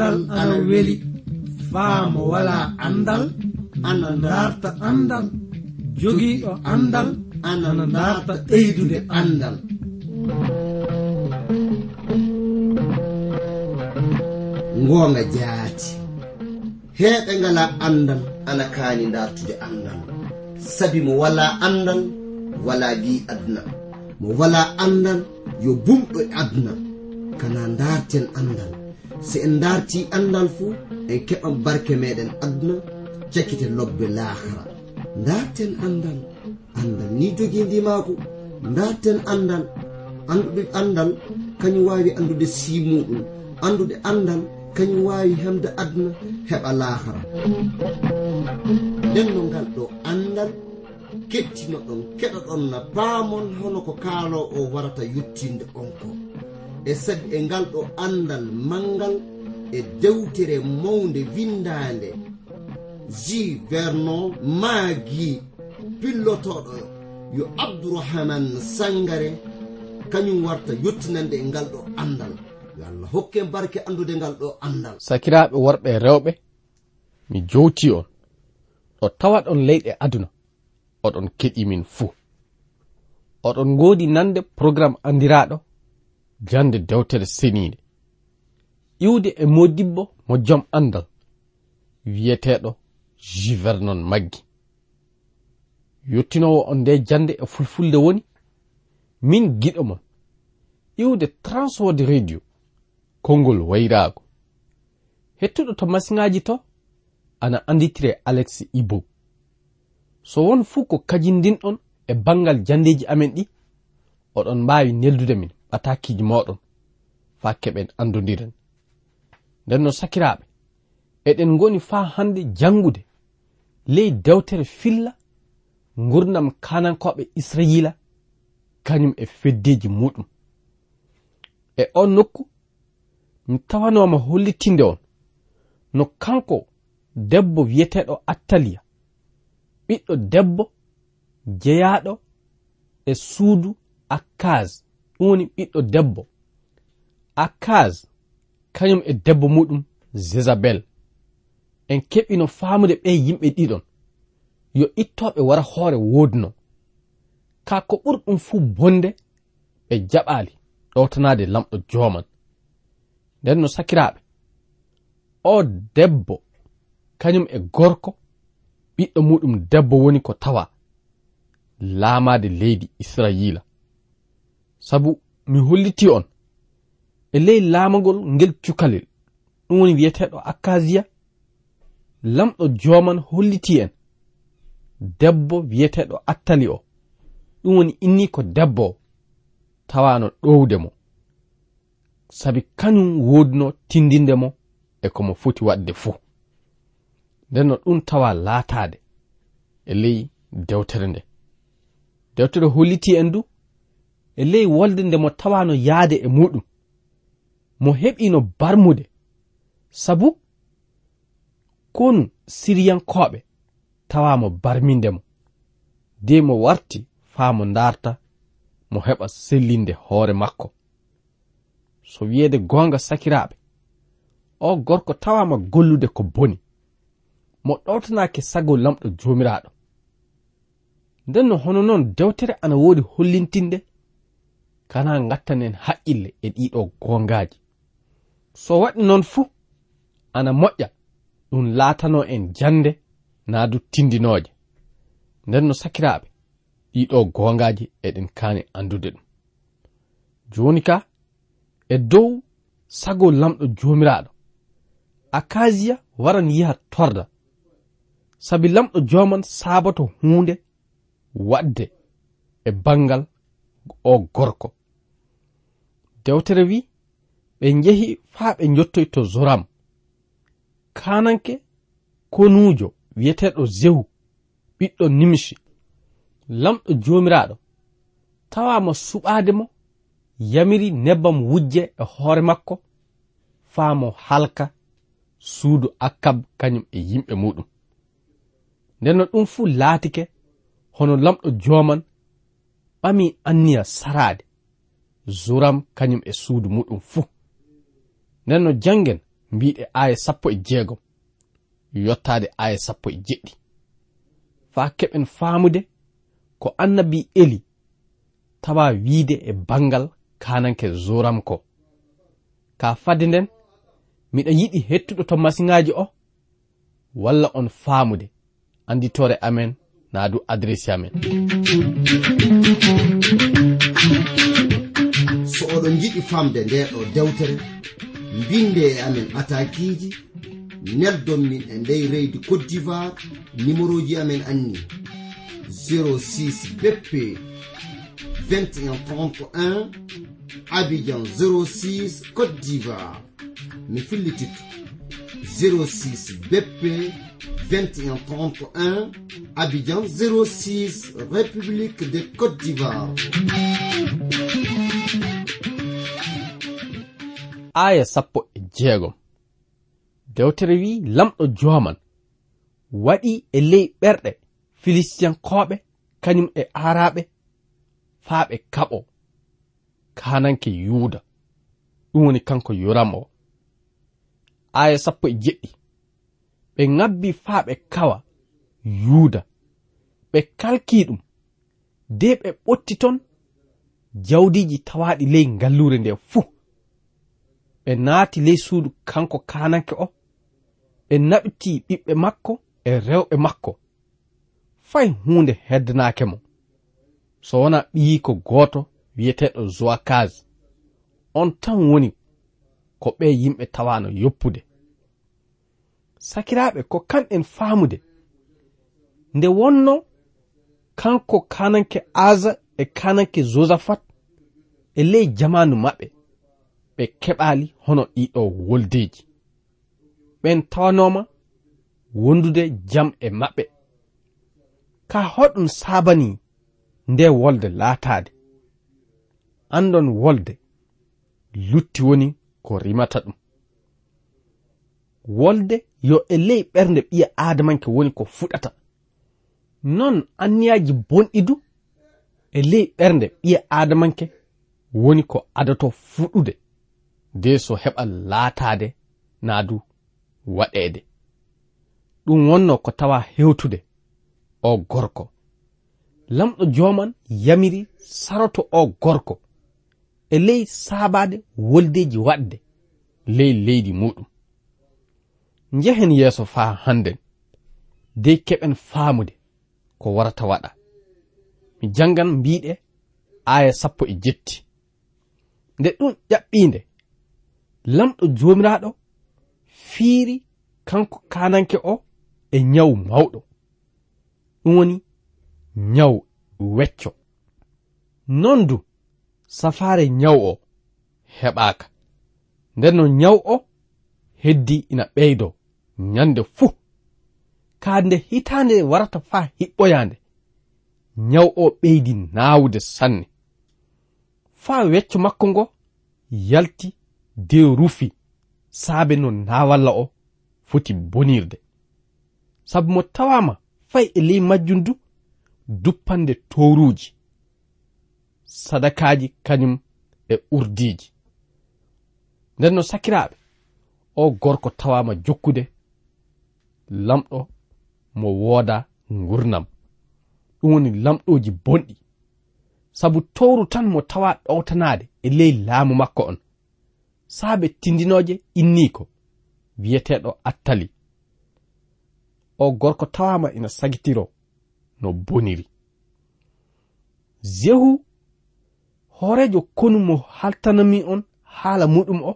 andal ana weli. Faamo wala andal ana darta andal. Jogiiɗo andal ana darta ɓeydude andal. Ngoonga jaati. Heeɓe ngala andal ana kaani dartude andal. Sabi mo wala andal wala gi aduna. Mo wala andal yo bumɗo aduna. Kana darten andal. so en darti andal fuu en keɓan barke meɗen aduna cakkite lobbe lahara darten andal andal ni jogii ndi darten andal anduɗe andal kañum wawi andude simuɗum andude andal kañum wawi hemde aduna heɓa lahara nden no ngal ɗo andal kettino ɗon keɗa ɗon na paamon hono ko kaalo o warata yettinde on ko. e sed e ngal ɗo andal mangal e dewtere mawde windande ji vernon maagi pillotoɗo yo abdourahaman sangare kañum warta yettinande e ngal ɗo andal yo allah hokke barke andude ngal ɗo andal sakiraɓe worɓe rewɓe mi jowti on. Ɗo tawa ɗon leyɗe aduna oɗon keɗimin fuu. Oɗon ngoodi nande programme andiraɗo jande dewtere seniide iwde e modibbo mo jom andal wiyeteɗo juvernon maggi. Yettinowo on nde jande e fulfulde woni min giɗo mon. Iwde transword radio konngol wayraago. Hettuɗo to masiŋaji to ana anditire alex ibo. So won fuu ko kajindinɗon e bangal jandeji amen ɗi oɗon mbawi neldude min. ɓatakiji moɗon fa keɓen andodiren nden no sakiraɓe eɗen goni fa hande jangude ley dewtere filla gurdam kanankoɓe israila kañum e feddeji muɗum. E on nokku mi tawanoma hollitinde on no kanko debbo wiyeteɗo attaliya ɓiɗɗo debbo jeyaɗo e suudu akkaz ɗum woni ɓiɗɗo debbo. Akaz kañum e debbo muɗum jezabel. En keɓino famude ɓe yimɓe ɗiɗon. Yo ittoɓe wara hoore woodno. Ka ko ɓurɗum fuu bonde ɓe jaɓali ɗowtanade lamɗo joman nden no sakiraɓe o debbo kañum e gorko ɓiɗɗo muɗum debbo woni ko tawa laamade leydi israila sabu mi holliti on e ley laamagol ngel cukalel. Ɗum woni wiyeteɗo akasiya lamɗo joman holliti en. Debbo wiyeteɗo attali o. Ɗum woni inni ko debbo o. Tawano ɗowde mo. Sabi kañum woodino tindinde mo e komo foti waɗde fuu. Nden no ɗum tawa laataade e ley dewtere nde. Dewtere holliti en du e ley wolde nde mo tawano yaade e muɗum. Mo heɓino barmude. Sabu konu siriyankoɓe tawamo barminde mo. De mo warti faa mo darta mo heɓa sellinde hoore makko. So wiyeede gonga sakiraaɓe o gorko tawama gollude ko boni. Mo ɗowtanake sago lamɗo jomiraɗo nden no hono noon dewtere ana woodi hollintinde kana gattanen haqqille e ɗiɗo gongaji. So waɗi noon fuu ana moƴƴa ɗum laatano en jande naa du tindinooje. Nden no sakiraaɓe ɗiɗo gongaji eɗen kaani andude ɗum. Jooni ka e dow sago lamɗo joomiraaɗo akasiya waran yiha torda. Sabi lamɗo jooman saabato huunde waɗde e bangal o gorko. dewtere wi ɓe njehi faa ɓe jottoy to zoram kananke konujo wiyeteɗo zehu ɓiɗɗo nimshi lamɗo jomiraɗo tawama suɓade mo yamiri nebbam wujje e hoore makko faa mo halka suudu akkab kañum e yimɓe muɗum nden no ɗum fuu laatike hono lamɗo joman ɓami anniya saraade. zuram kañum e suudu muɗum fuu. Nden no janngen mbiɗe aya sappo e jeegom yottaade aya sappo e jeɗɗi. Faa keɓen faamude ko annabi eli tawa wiide e bangal kananke zoram ko. Ka fadde nden miɗa yiɗi hettuɗo to masiŋaji o walla on faamude. Annditore amen naa du adressi amen. Famde nde ɗo dewtere. Mbinde amen atakiji neldon min e ndey reydi côte d'ivoire numéro ji amen anni. 06 bp 2131 abidjan 06 côte d'ivoire. Mi fillititto 06 bp 2131 abidjan 06 république de côte d'ivoire aya sappo e jeegom dewtere wi lamɗo joman waɗi e ley ɓerɗe filistiyankoɓe kañum e araɓe faa ɓe kaɓo kananke yuuda. Ɗum woni kanko yoram o. Aya sappo e jeɗɗi ɓe ŋabbi faa ɓe kawa yuuda. Ɓe kalki ɗum de ɓe ɓotti ton jawdiji tawaɗi ley ngallure nde fuu. ɓe naati ley suudu kanko kananke o ɓe naɓiti ɓiɓɓe makko e rewɓe makko. Fay hunde heddanaake mo. So wona ɓiyi ko gooto wiyeteeɗo zoakas on tan woni ko ɓe yimɓe tawano yoppude. Sakiraaɓe ko kanɗen faamude. Nde wonno kanko kananke asa e kananke josaphat e ley jamanu maɓɓe. ɓe keɓali hono ɗiɗo woldeji ɓen tawanoma wondude jam e maɓɓe. Ka hoɗum sabani nde wolde laatade andon wolde lutti woni ko rimata ɗum. Wolde yo e ley ɓernde ɓiya adamanke woni ko fuɗata. Non anniyaji bonɗi du e ley ɓernde ɓiya adamanke woni ko adato fuɗude. de so heɓa laataade naa du waɗeede. Ɗum wonno ko tawa hewtude o gorko. Lamɗo joman yamiri saroto o gorko. E ley saabade woldeji waɗde ley leydi muɗum njehen yeeso faa hannden dey keɓen faamude ko warata waɗa. Mi janngan mbiɗe aya sappo e jetti. Nde ɗum ƴaɓɓiinde lamɗo jomiraɗo fiiri kanko kananke o e nyawu mawɗo. Ɗum woni nyawu wecco. Non du safaare nyawu o heɓaaka. Nden no nyawu o heddi ina ɓeydo nyande fuu kaande hitande warata faa hiɓɓoyande ñaw o ɓeydi naawude sanne. Faa wecco makko ngo yalti dew rufi saabe no nawalla o foti bonirde sabu mo tawama fay e ley majjum du duppande toruji sadakaji kañum e urdiji nden no sakiraɓe o gorko tawama jokkude lamɗo mo wooda gurnam ɗum woni lamɗoji bonɗi. Sabu towru tan mo tawa ɗowtanade e ley laamu makko on. saaɓe tindinoje inniko wiyeteɗo attali. O gorko tawama ina sagitiro no boniri. Jehu hoorejo konu mo haltanami on haala muɗum o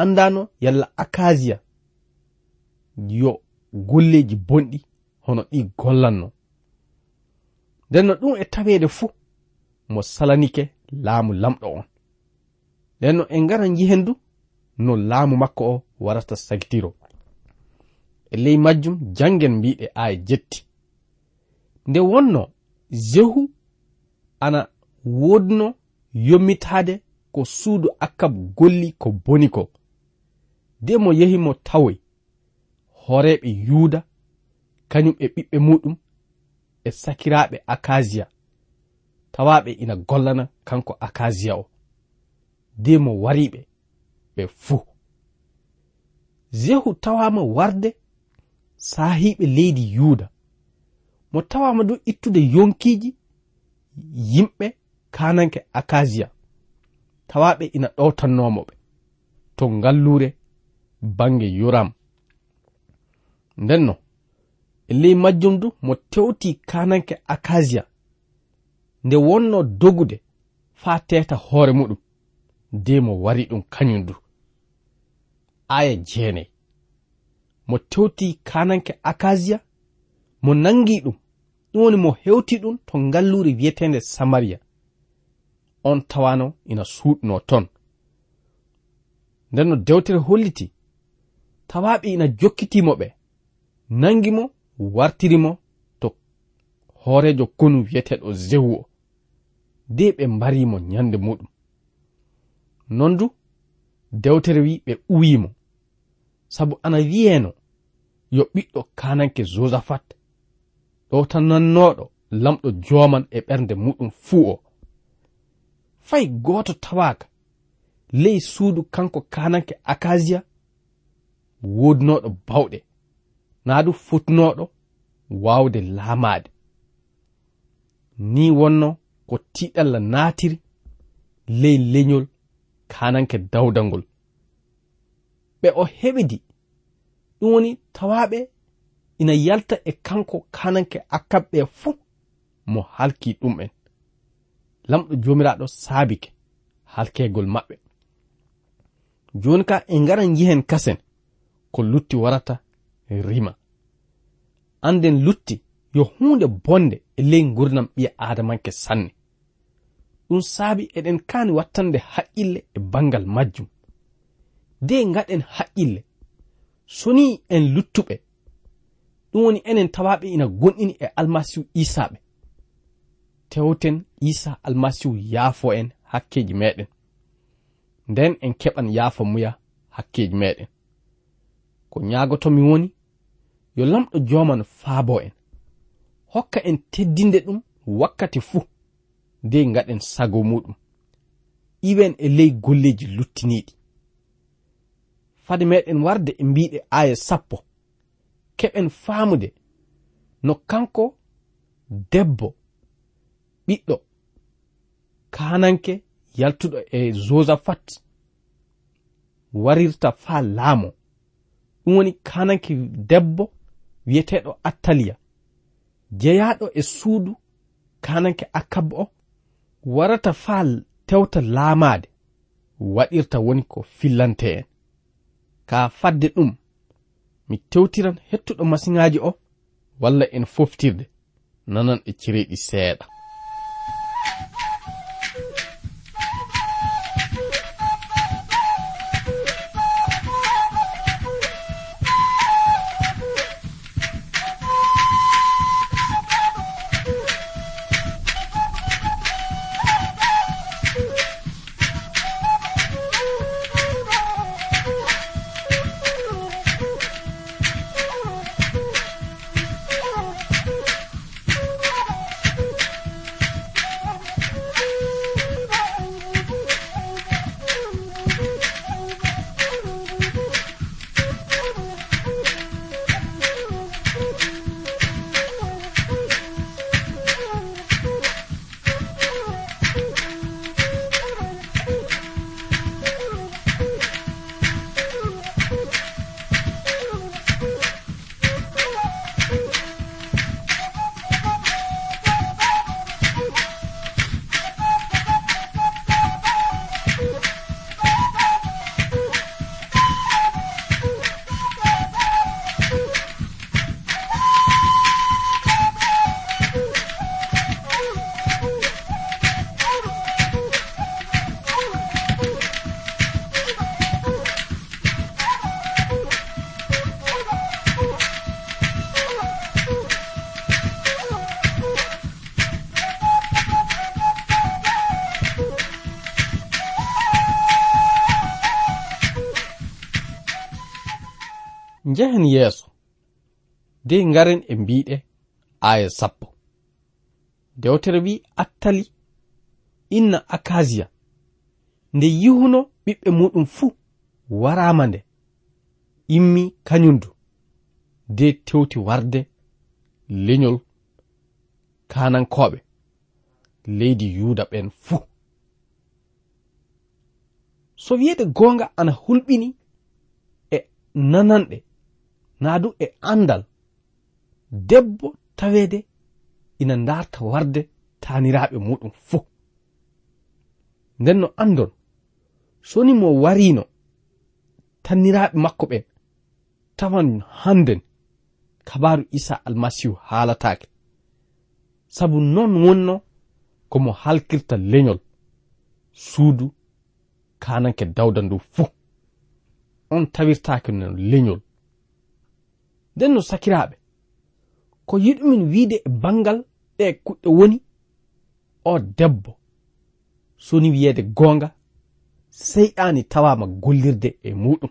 andano yalla akasiya yo golleji bonɗi hono ɗi gollanno. Nden no ɗum e taweede fuu mo salanike laamu lamɗo on. nden no en ngara yihen du no laamu makko o warata sagitiro. E ley majjum jangen mbiɗe aya jetti. Nde wonno jehu ana wodno yommitade ko suudu akkab golli ko boni ko. De mo yehi mo tawoy horeɓe yuuda kañum e ɓiɓɓe muɗum e sakiraɓe akasiya tawaɓe ina gollana kanko akasiya o. de mo wariɓe. Ɓe fuu zehu tawama warde sahiɓe leydi yuuda mo tawama dow ittude yonkiji yimɓe kananke akasiya tawaɓe ina ɗowtannomoɓe to ngallure bange yoram. Ndenno e ley majjum du mo tewti kananke akasiya nde wonno dogude faa teta hoore muɗum. nde mo wari ɗum kañum du. Aya jeenayi mo tewti kananke akasiya mo nangi ɗum ɗum woni mo hewti ɗum to ngallure wiyetende samariya. On tawano ina suuɗno ton. Nden no dewtere holliti tawaɓe ina jokkitimo ɓe nangi mo wartirimo to hoorejo konu wiyeteɗo zewu o de ɓe mbarimo ñande muɗum. non du dewtere wi ɓe uwimo sabu ana wiyeno yo ɓiɗɗo kananke josaphat ɗo tan nannoɗo lamɗo joman e ɓernde muɗum fuu o. Fay goto tawaka ley suudu kanko kananke akasia wodnoɗo bawɗe naa du futnoɗo wawde laamade ni wonno ko tiɗalla naatiri ley leñol kananke dawda ngol. Ɓe o heɓidi ɗum woni tawaɓe ina yalta e kanko kananke akkaɓɓe fuu mo halki ɗum'en lamɗo jomiraɗo saabike halkegol maɓɓe. Joni ka en ngaran yihen kasen ko lutti warata rima. Anden lutti yo hunde bonde e ley gurdam ɓiya adamanke sanne. ɗum saabi eɗen kaani wattande haqqille e bangal majjum. De ngaɗen haqqille so ni en luttuɓe ɗum woni enen tawaɓe ina gonɗini e almasihu isaɓe tewten isa almasihu yaafo en hakkeji meɗen nden en keɓan yaafa muya hakkeji meɗen ko ñagotomi woni yo lamɗo joman faabo en. Hokka en teddinde ɗum wakkati fuu. nde gaɗen sago muɗum. Iwen e ley golleji luttiniɗi. Fade meɗen warde e mbiɗe aya sappo. Keɓen faamude. No kanko debbo ɓiɗɗo kananke yaltuɗo e josaphat warirta faa laamo. Ɗum woni kananke debbo wiyeteɗo attaliya. Jeyaɗo e suudu kananke akab o warata faal tewta laamaade waɗirta woni ko fillante en ka fadde ɗum mi tewtiran hettuɗo masiŋaaji o walla en foftirde nanan e cereeɗi seeɗa. njehen yeeso dey ngaren e mbiɗe aya sappo. Dewtere wi attali inna akasiya nde yihuno ɓiɓɓe muɗum fuu warama nde. Immi kañumdu de tewti warde leñol kanankoɓe leydi yuda ɓen fuu so wiyeede goonga ana hulɓini e nananɗe naadu e anndal debbo taweede ina ndaarta warde taaniraaɓe muɗum fuu nden no anndon soni mo wariino tanniraaɓe makko ɓen tawan hannden kabaru isa almasihu haalataake sabu non wonno ko mo halkirta leñol suudu kananke dawda ndu fuu on tawirtaake no leñol. nden no sakiraaɓe. Ko yiɗumin wiide e bangal ɗe kuɗɗe woni o debbo soni wiyeede goonga sey ɗaani tawama gollirde e muɗum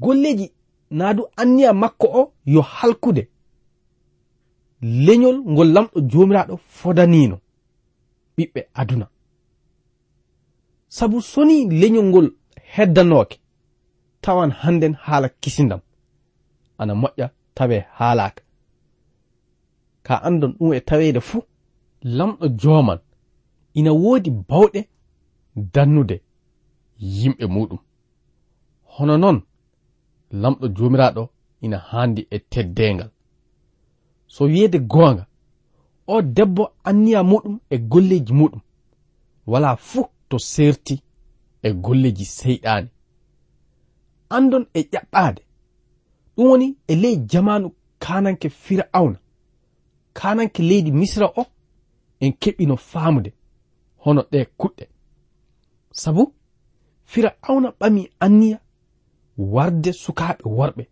golleji naadu anniya makko o yo halkude. Leñol ngol lamɗo joomiraaɗo fodanino ɓiɓɓe aduna. Sabu soni leñol ngol heddanoke tawan hannden haala kisindam. ana moƴƴa tawe haalaaka ka andan ɗum e taweede fuu lamɗo jooman ina woodi bawɗe dannude yimɓe muɗum hono noon lamɗo joomiraaɗo ina haandi e teddeengal. So wiyeede goonga o debbo anniya muɗum e golleeji muɗum walaa fuu to serti e golleeji seyɗaani. Andon e ƴaɓɓaade ɗum woni e ley jamanu kananke fir'auna. Kananke leydi misra o en keɓino famude hono ɗe kuɗɗe. Sabu fir'auna ɓami anniya warde sukaɓe worɓe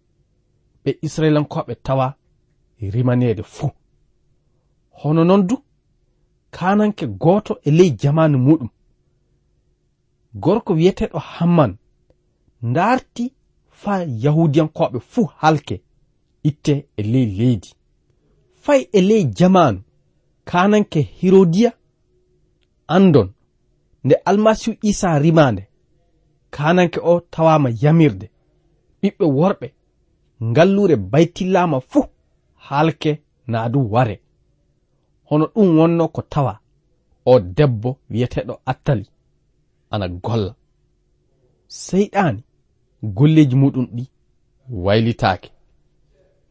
ɓe israilankoɓe tawa rimanede fuu. Hono non du kananke goto e ley jamanu muɗum. Gorko wiyeteɗo hamman darti faa yahudiyankoɓe fuu halke itte e ley leydi. Fay e ley jamanu kananke hirodiya andon nde almasihu isa rimande kananke o tawama yamirde. Ɓiɓɓe worɓe ngallure baytillama fuu halke naa du ware. Hono ɗum wonno ko tawa o debbo wiyeteɗo attali ana golla. Seyɗani golleji muɗum ɗi waylitaake.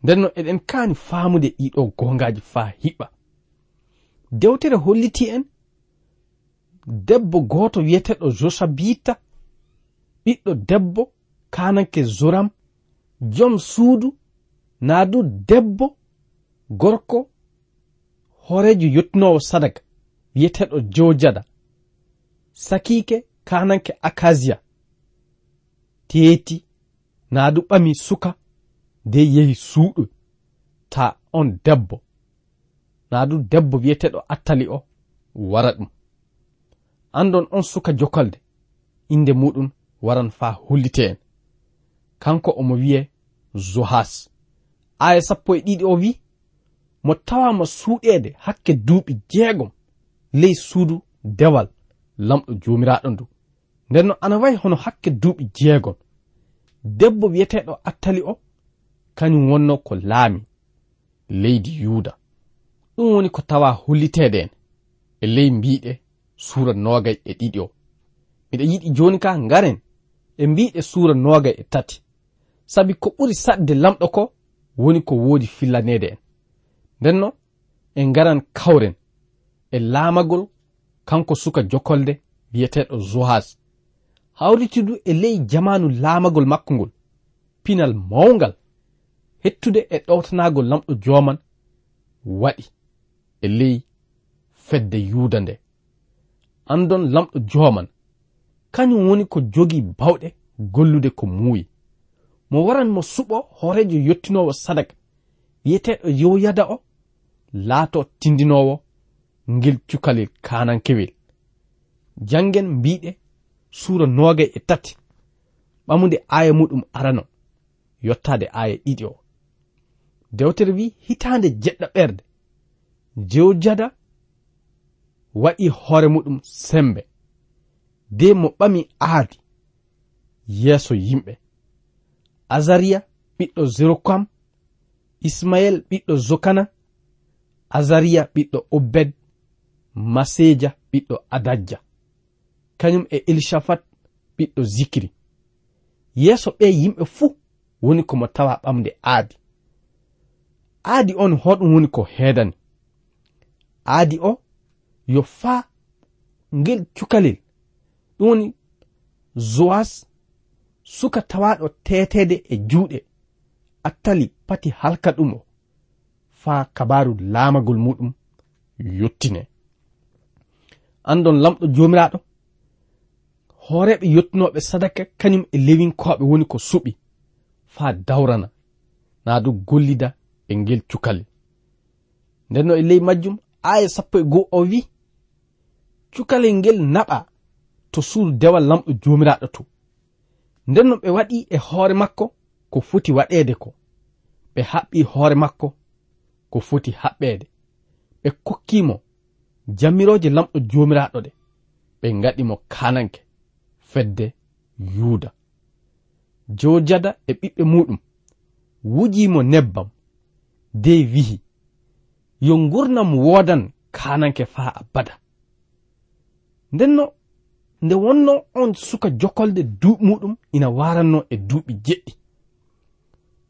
Ndenno eɗen kaani faamude ɗiɗo gongaji faa hiɓa dewtere holliti en debbo gooto wiyeteɗo josabita ɓiɗɗo debbo kananke zoram jom suudu naa du debbo gorko horejo yettinowo sadaka wiyeteɗo jojada sakike kananke akasia teeti naa du ɓami suka de yehi suuɗo ta on debbo. Naa du debbo wiyeteɗo attali o wara ɗum. Andon on suka jokolde inde muɗum waran faa hollite en kanko omo wiye zohas aya sappo e ɗiɗi o wi mo tawama suuɗede hakke duuɓi jeegom ley suudu dewal lamɗo jomiraɗo ndu. nden no ana wayi hono hakke duuɓi jeegon debbo wiyeteɗo attali o kañum wonno ko laami leydi yuuda. Ɗum woni ko tawa hollitede en e ley mbiɗe suura nogay e ɗiɗi o. Miɗa yiɗi joni ka ngaren e mbiɗe suura nogay e tati. Sabi ko ɓuri saɗde lamɗo ko woni ko woodi fillanede en ndenno en ngaran kawren e laamagol kanko suka jokolde wiyeteɗo zohas hawritidu e ley jamanu laamagol makko ngol pinal mawngal hettude e ɗowtanagol lamɗo joman waɗi e ley fedde yuuda nde. Andon lamɗo joman kañum woni ko jogi bawɗe gollude ko muuyi. Mo waran mo suɓo horejo yettinowo sadaka wiyeteɗo yowyada o laato tindinowo ngel cukalel kanankewel jangen mbiɗe suura noogay e tati. Ɓamude aya muɗum arano yottade aya ɗiɗi o. Dewtere wi hitande jeɗɗaɓerde jewjada waɗi hoore muɗum sembe. De mo ɓami aadi yeeso yimɓe. Azariya ɓiɗɗo zerokam ismael ɓiɗɗo zokana azariya ɓiɗɗo obed maseja ɓiɗɗo adajja. kañum e elishafat ɓiɗɗo zikri. Yeeso ɓe yimɓe fuu woni komo tawa ɓamde aadi. Aadi on hoɗum woni ko heedani. Aadi o yo faa ngel cukalel. Ɗum woni zoas suka tawaɗo teteede e juuɗe. Attali pati halka ɗum o faa kabaru laamagol muɗum yottine. Andon lamɗo joomiraaɗo hooreɓe yettunoɓe sadaka kañum e lewinkoɓe woni ko suɓi faa dawrana naa du gollida e ngel cukali nden no e ley majjum aya sappo e goo o wi cukalel ngel naɓa to suudu dewa lamɗo joomiraaɗo to. Nden no ɓe waɗi e hoore makko ko foti waɗeede ko. Ɓe haɓɓi hoore makko ko foti haɓɓeede. Ɓe kokkiimo jammirooje lamɗo joomiraaɗo ɗe. Ɓe ngaɗimo kananke fedde yuuda. Jojada e ɓiɓɓe muɗum wujimo nebbam de wihi. Yo gurnam wodan kananke faa abada. Ndenno nde wonno on suka jokolde duuɓi muɗum ina waranno e duuɓi jeɗɗi.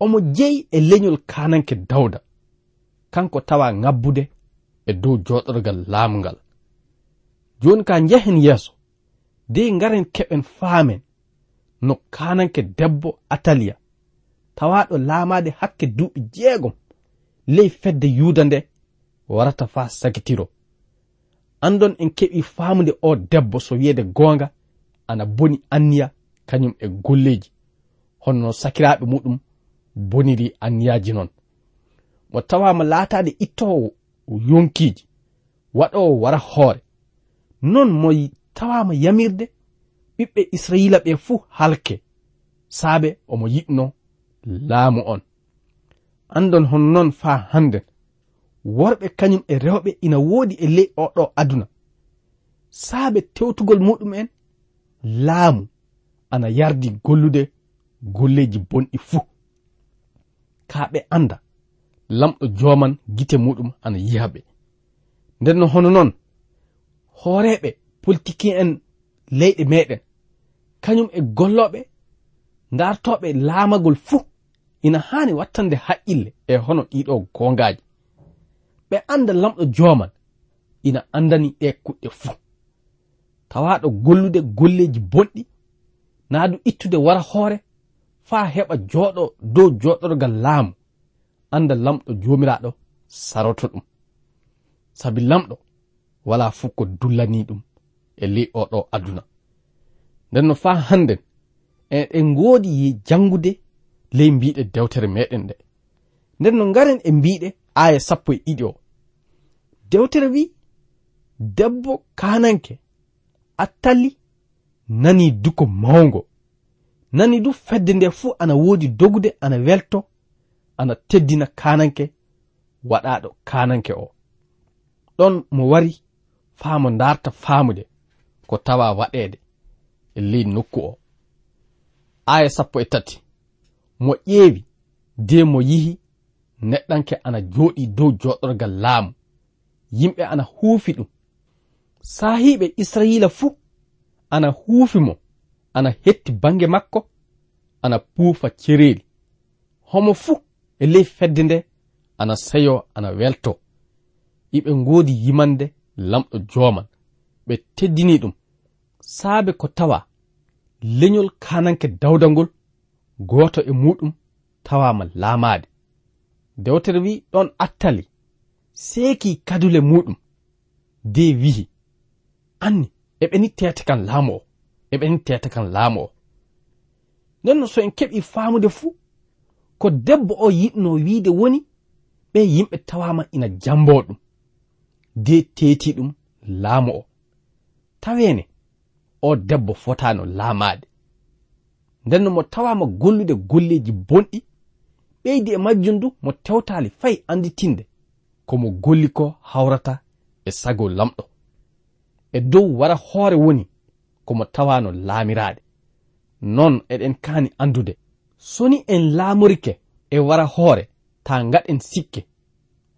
Omo jeyi e leñol kananke dawda. Kanko tawa ngabbude e dow joɗorgal laamngal. Joni ka njehen yeeso de ngaren keɓen faamen. No kananke debbo ataliya tawaɗo laamade hakke duuɓi jeegom. Ley fedde yuuda nde warata faa sakitiro andon en keɓi faamude o debbo so wiyeede goonga ana boni anniya kañum e golleji honno sakiraaɓe muɗum boniri anniyaji noon. Mo tawama laataade ittowo yonkiiji waɗowo wara hoore. Non mo tawama yamirde ɓiɓɓe israila ɓe fuu halke. Saabe omo yiɗno laamu on. Andon hon honnon faa hannden worɓe kañum e rewɓe ina woodi e ley oɗo aduna. Saabe tewtugol muɗum'en laamu. Ana yardi gollude golleji bonɗi fuu. Kaa ɓe anda lamɗo joman gite muɗum ana yiha ɓe. Nden no hono noon hooreɓe politiki en leyɗe meɗen. Kañum e golloɓe dartoɓe laamagol fuu ina hani wattande haqqille e hono ɗiɗo gongaji ɓe anda lamɗo joman ina andani ɗe kuɗɗe fuu. Tawaɗo gollude golleji bonɗi naadu ittude wara hoore faa heɓa jooɗo dow joɗorgal laamu. Anda lamɗo jomiraɗo saroto ɗum. Sabi lamɗo wala fuu ko dullani ɗum. e ley oɗo aduna. Nden no faa hannden eɗen ngoodi janngude ley mbiɗe dewtere meɗen nde. Nden no ngaren e mbiɗe aya sappo e ɗiɗi o. Dewtere wi debbo kananke attali nani duko mawngo. Nani du fedde nde fuu ana woodi dogude ana welto ana teddina kananke waɗaɗo kananke o. Ɗon mo wari faamo darta faamude. ko tawa waɗede e ley nokku o. Aya sappo e tati mo ƴeewi de mo yihi neɗɗanke ana jooɗi dow joɗorgal laamu. Yimɓe ana huufi ɗum. Saahiɓe israila fuu ana huufi mo ana hetti bange makko ana puufa cereeli homo fuu e ley fedde nde ana seyo ana welto. Iɓe ngoodi yimande lamɗo jooman. ɓe teddini ɗum. Saabe ko tawa leñol kananke dawda ngol gooto e muɗum tawama laamaade. Dewtere wi ɗon attali seeki kadule muɗum de wihi. Anni eɓeni tete kan laamu o eɓeni tete kan laamu o. Nden no so en keɓi faamude fuu ko debbo o yiɗno wiide woni ɓe yimɓe tawama ina jambo ɗum de teeti ɗum laamu o. tawene o debbo fotano laamade nden no mo tawama gollude golleji bonɗi ɓeydi e majjum du mo tewtali fay anditinde komo golli ko hawrata e sago lamɗo. E dow wara hoore woni komo tawano laamirade non eɗen kaani andude soni en laamorike e wara hoore ta gaɗen sikke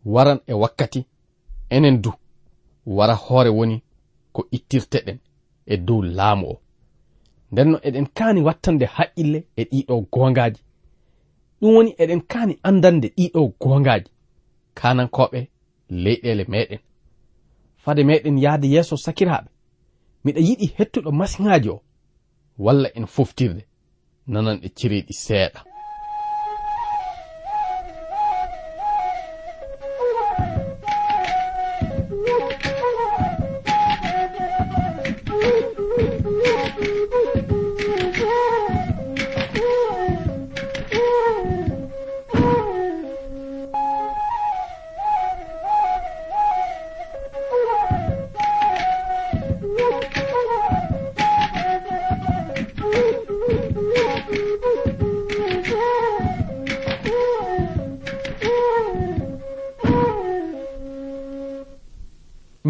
waran e wakkati enen du wara hoore woni ko ittirteɗen e dow laamu o. Ndenno eɗen kaani wattande haqqille e ɗiɗo gongaji ɗum woni eɗen kaani andande ɗiɗo gongaji kanankoɓe leyɗele meɗen fade meɗen yahde yeeso sakiraɓe miɗa yiɗi hettuɗo masiŋaji o. Walla en foftirde nanan ɗe ciriɗi seeɗa.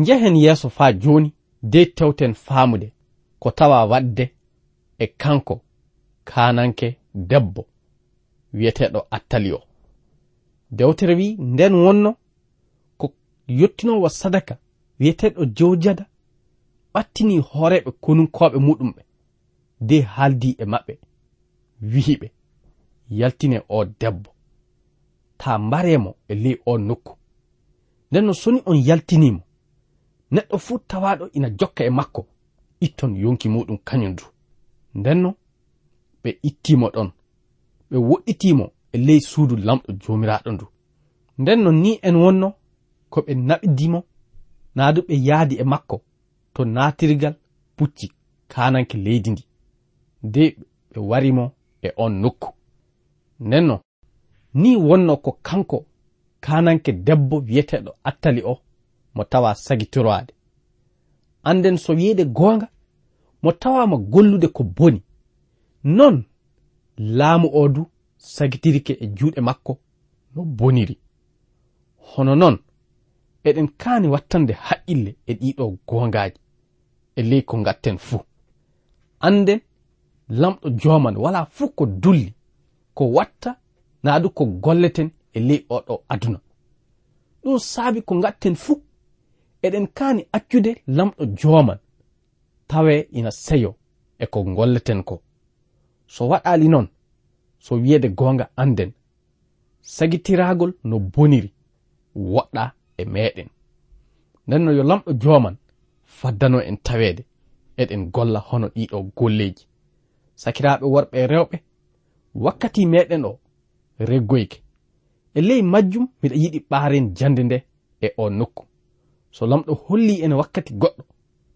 njehen yeeso faa jooni dey tewten faamude ko tawa waɗde e kanko kananke debbo wiyeteeɗo attali o dewtere wi nden wonno ko yottinowo sadaka wiyeteeɗo jowjada ɓattini hooreɓe konunkoɓe muɗumɓe de haaldi e maɓɓe wihiɓe yaltine o debbo. Ta mbaremo e ley o nokku. Nden no soni on yaltinimo neɗɗo fuu tawaɗo ina jokka e makko. Itton yonki muɗum kañum du. Ndenno ɓe ittimo ɗon. Ɓe woɗɗitimo e ley suudu lamɗo jomiraɗo ndu. Ndenno ni en wonno ko ɓe naɓidimo naadu ɓe yaadi e makko to natirgal pucci kananke leydi ndi. De ɓe warimo e on nokku. Ndenno ni wonno ko kanko kananke debbo wiyeteɗo attali o. mo tawa sagitoroade anden so wiyeede goonga mo tawama gollude ko boni. Non laamu o du sagitirike e juuɗe makko no boniri. Hono noon eɗen kaani wattande haqqille e ɗiɗo goongaaji e ley ko ngatten fuu. Anden lamɗo jooman wala fuu ko dulli ko watta naa du ko golleten e ley oɗo aduna. Ɗum saabi ko ngatten fuu eɗen kaani accude lamɗo jooman tawe ina seyo e ko golleten ko. So waɗali noon so wiyeede goonga anden sagitiragol no boniri woɗɗa e meɗen nden no yo lamɗo jooman faddano en taweede eɗen golla hono ɗiɗo golleji sakiraaɓe worɓe e rewɓe wakkati meɗen o reggoyke. E ley majjum miɗa yiɗi ɓaaren jande nde e o nokku. so lamɗo holli en wakkati goɗɗo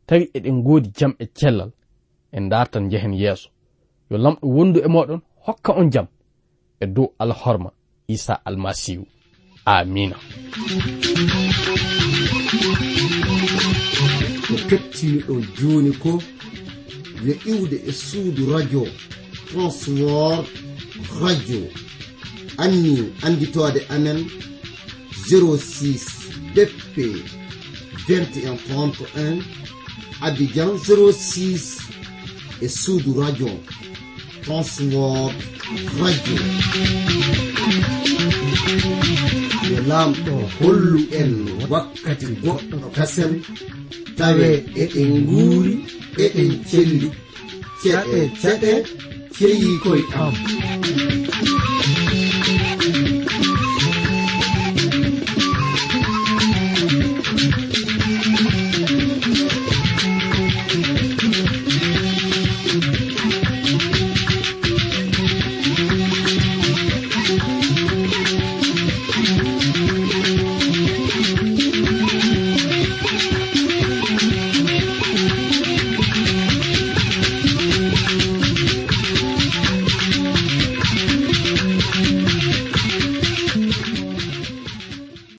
tawi eɗen goodi jam e cellal en dartan jehen yeeso. Yo lamɗo wondu e moɗon hokka on jam e dow alhorma isa almasihu. Amina. Ko kettiniɗo joni ko yo iwde e suudu radio transwor radio. Anni anditode amen 06 bp 21 31 abidjan 06 e suudu radio. Transword radio. Yo laamɗo hollu en wakkati goɗɗo kasen. Tawe eɗen nguuri eɗen celli. Ceɗe ceɗe ceyi koye am.